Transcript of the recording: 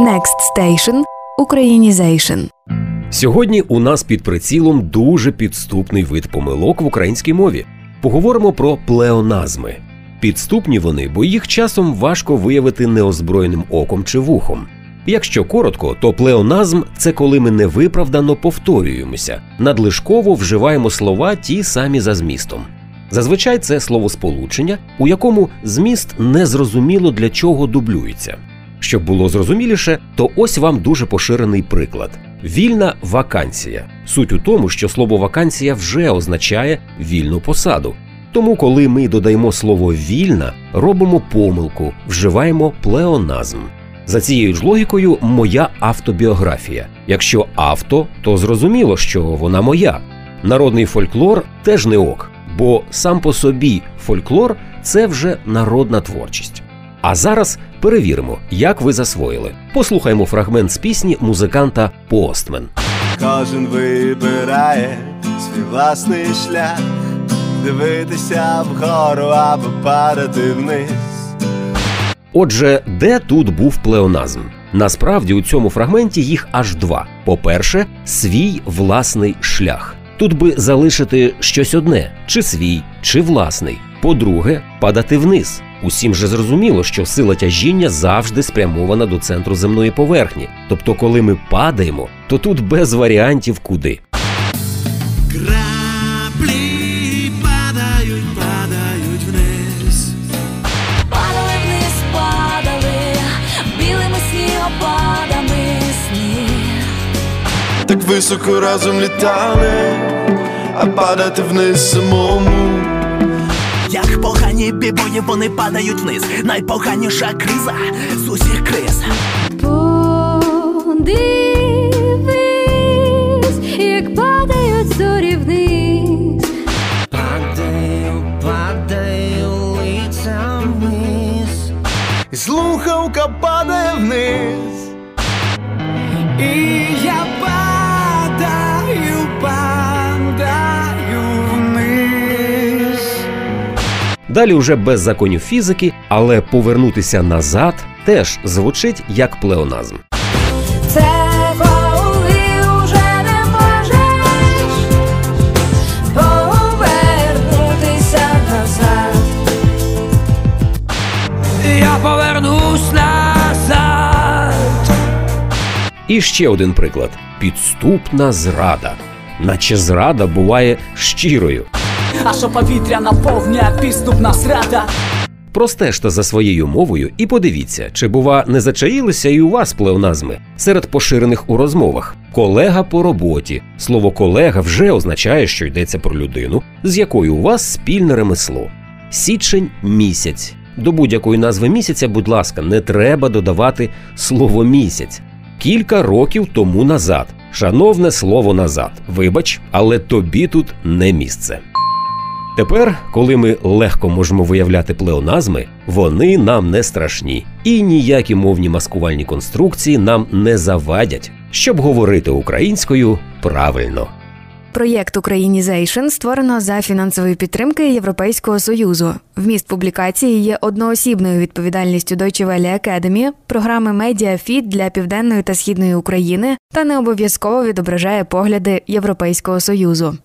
Next Station – Українізейшн. Сьогодні у нас під прицілом дуже підступний вид помилок в українській мові. Поговоримо про плеоназми. Підступні вони, бо їх часом важко виявити неозброєним оком чи вухом. Якщо коротко, то плеоназм це коли ми невиправдано повторюємося, надлишково вживаємо слова ті самі за змістом. Зазвичай це словосполучення, у якому зміст незрозуміло для чого дублюється. Щоб було зрозуміліше, то ось вам дуже поширений приклад: вільна вакансія. Суть у тому, що слово вакансія вже означає вільну посаду. Тому, коли ми додаємо слово вільна, робимо помилку, вживаємо плеоназм. За цією ж логікою, моя автобіографія. Якщо авто, то зрозуміло, що вона моя. Народний фольклор теж не ок, бо сам по собі фольклор це вже народна творчість. А зараз перевіримо, як ви засвоїли. Послухаймо фрагмент з пісні музиканта Постмен. Кожен вибирає свій власний шлях, дивитися вгору або падати вниз. Отже, де тут був плеоназм? Насправді у цьому фрагменті їх аж два: по-перше, свій власний шлях. Тут би залишити щось одне: чи свій, чи власний. По-друге, падати вниз. Усім же зрозуміло, що сила тяжіння завжди спрямована до центру земної поверхні. Тобто, коли ми падаємо, то тут без варіантів куди. Так високо разом літали, а падати вниз самому. Як погані бібої, вони падають вниз. Найпоганіша криза з усіх криз. Подивись, як падають зорі вниз. Падаю, падаю лицем вниз. Слухавка падає вниз. І Далі уже без законів фізики, але повернутися назад теж звучить як плеоназм. Це коли уже не можеш повернутися назад. Я повернусь назад. І ще один приклад: підступна зрада. Наче зрада буває щирою. А що повітря наповнює підступна зрада. Простежте за своєю мовою і подивіться, чи бува не зачаїлися і у вас плеоназми серед поширених у розмовах. Колега по роботі. Слово колега вже означає, що йдеться про людину, з якою у вас спільне ремесло. Січень місяць. До будь-якої назви місяця, будь ласка, не треба додавати слово місяць. Кілька років тому назад. Шановне слово назад. Вибач, але тобі тут не місце. Тепер, коли ми легко можемо виявляти плеоназми, вони нам не страшні, і ніякі мовні маскувальні конструкції нам не завадять, щоб говорити українською правильно. Проєкт Українізейшн створено за фінансової підтримки Європейського союзу. Вміст публікації є одноосібною відповідальністю Deutsche Welle Academy, програми Медіафіт для південної та східної України та не обов'язково відображає погляди Європейського союзу.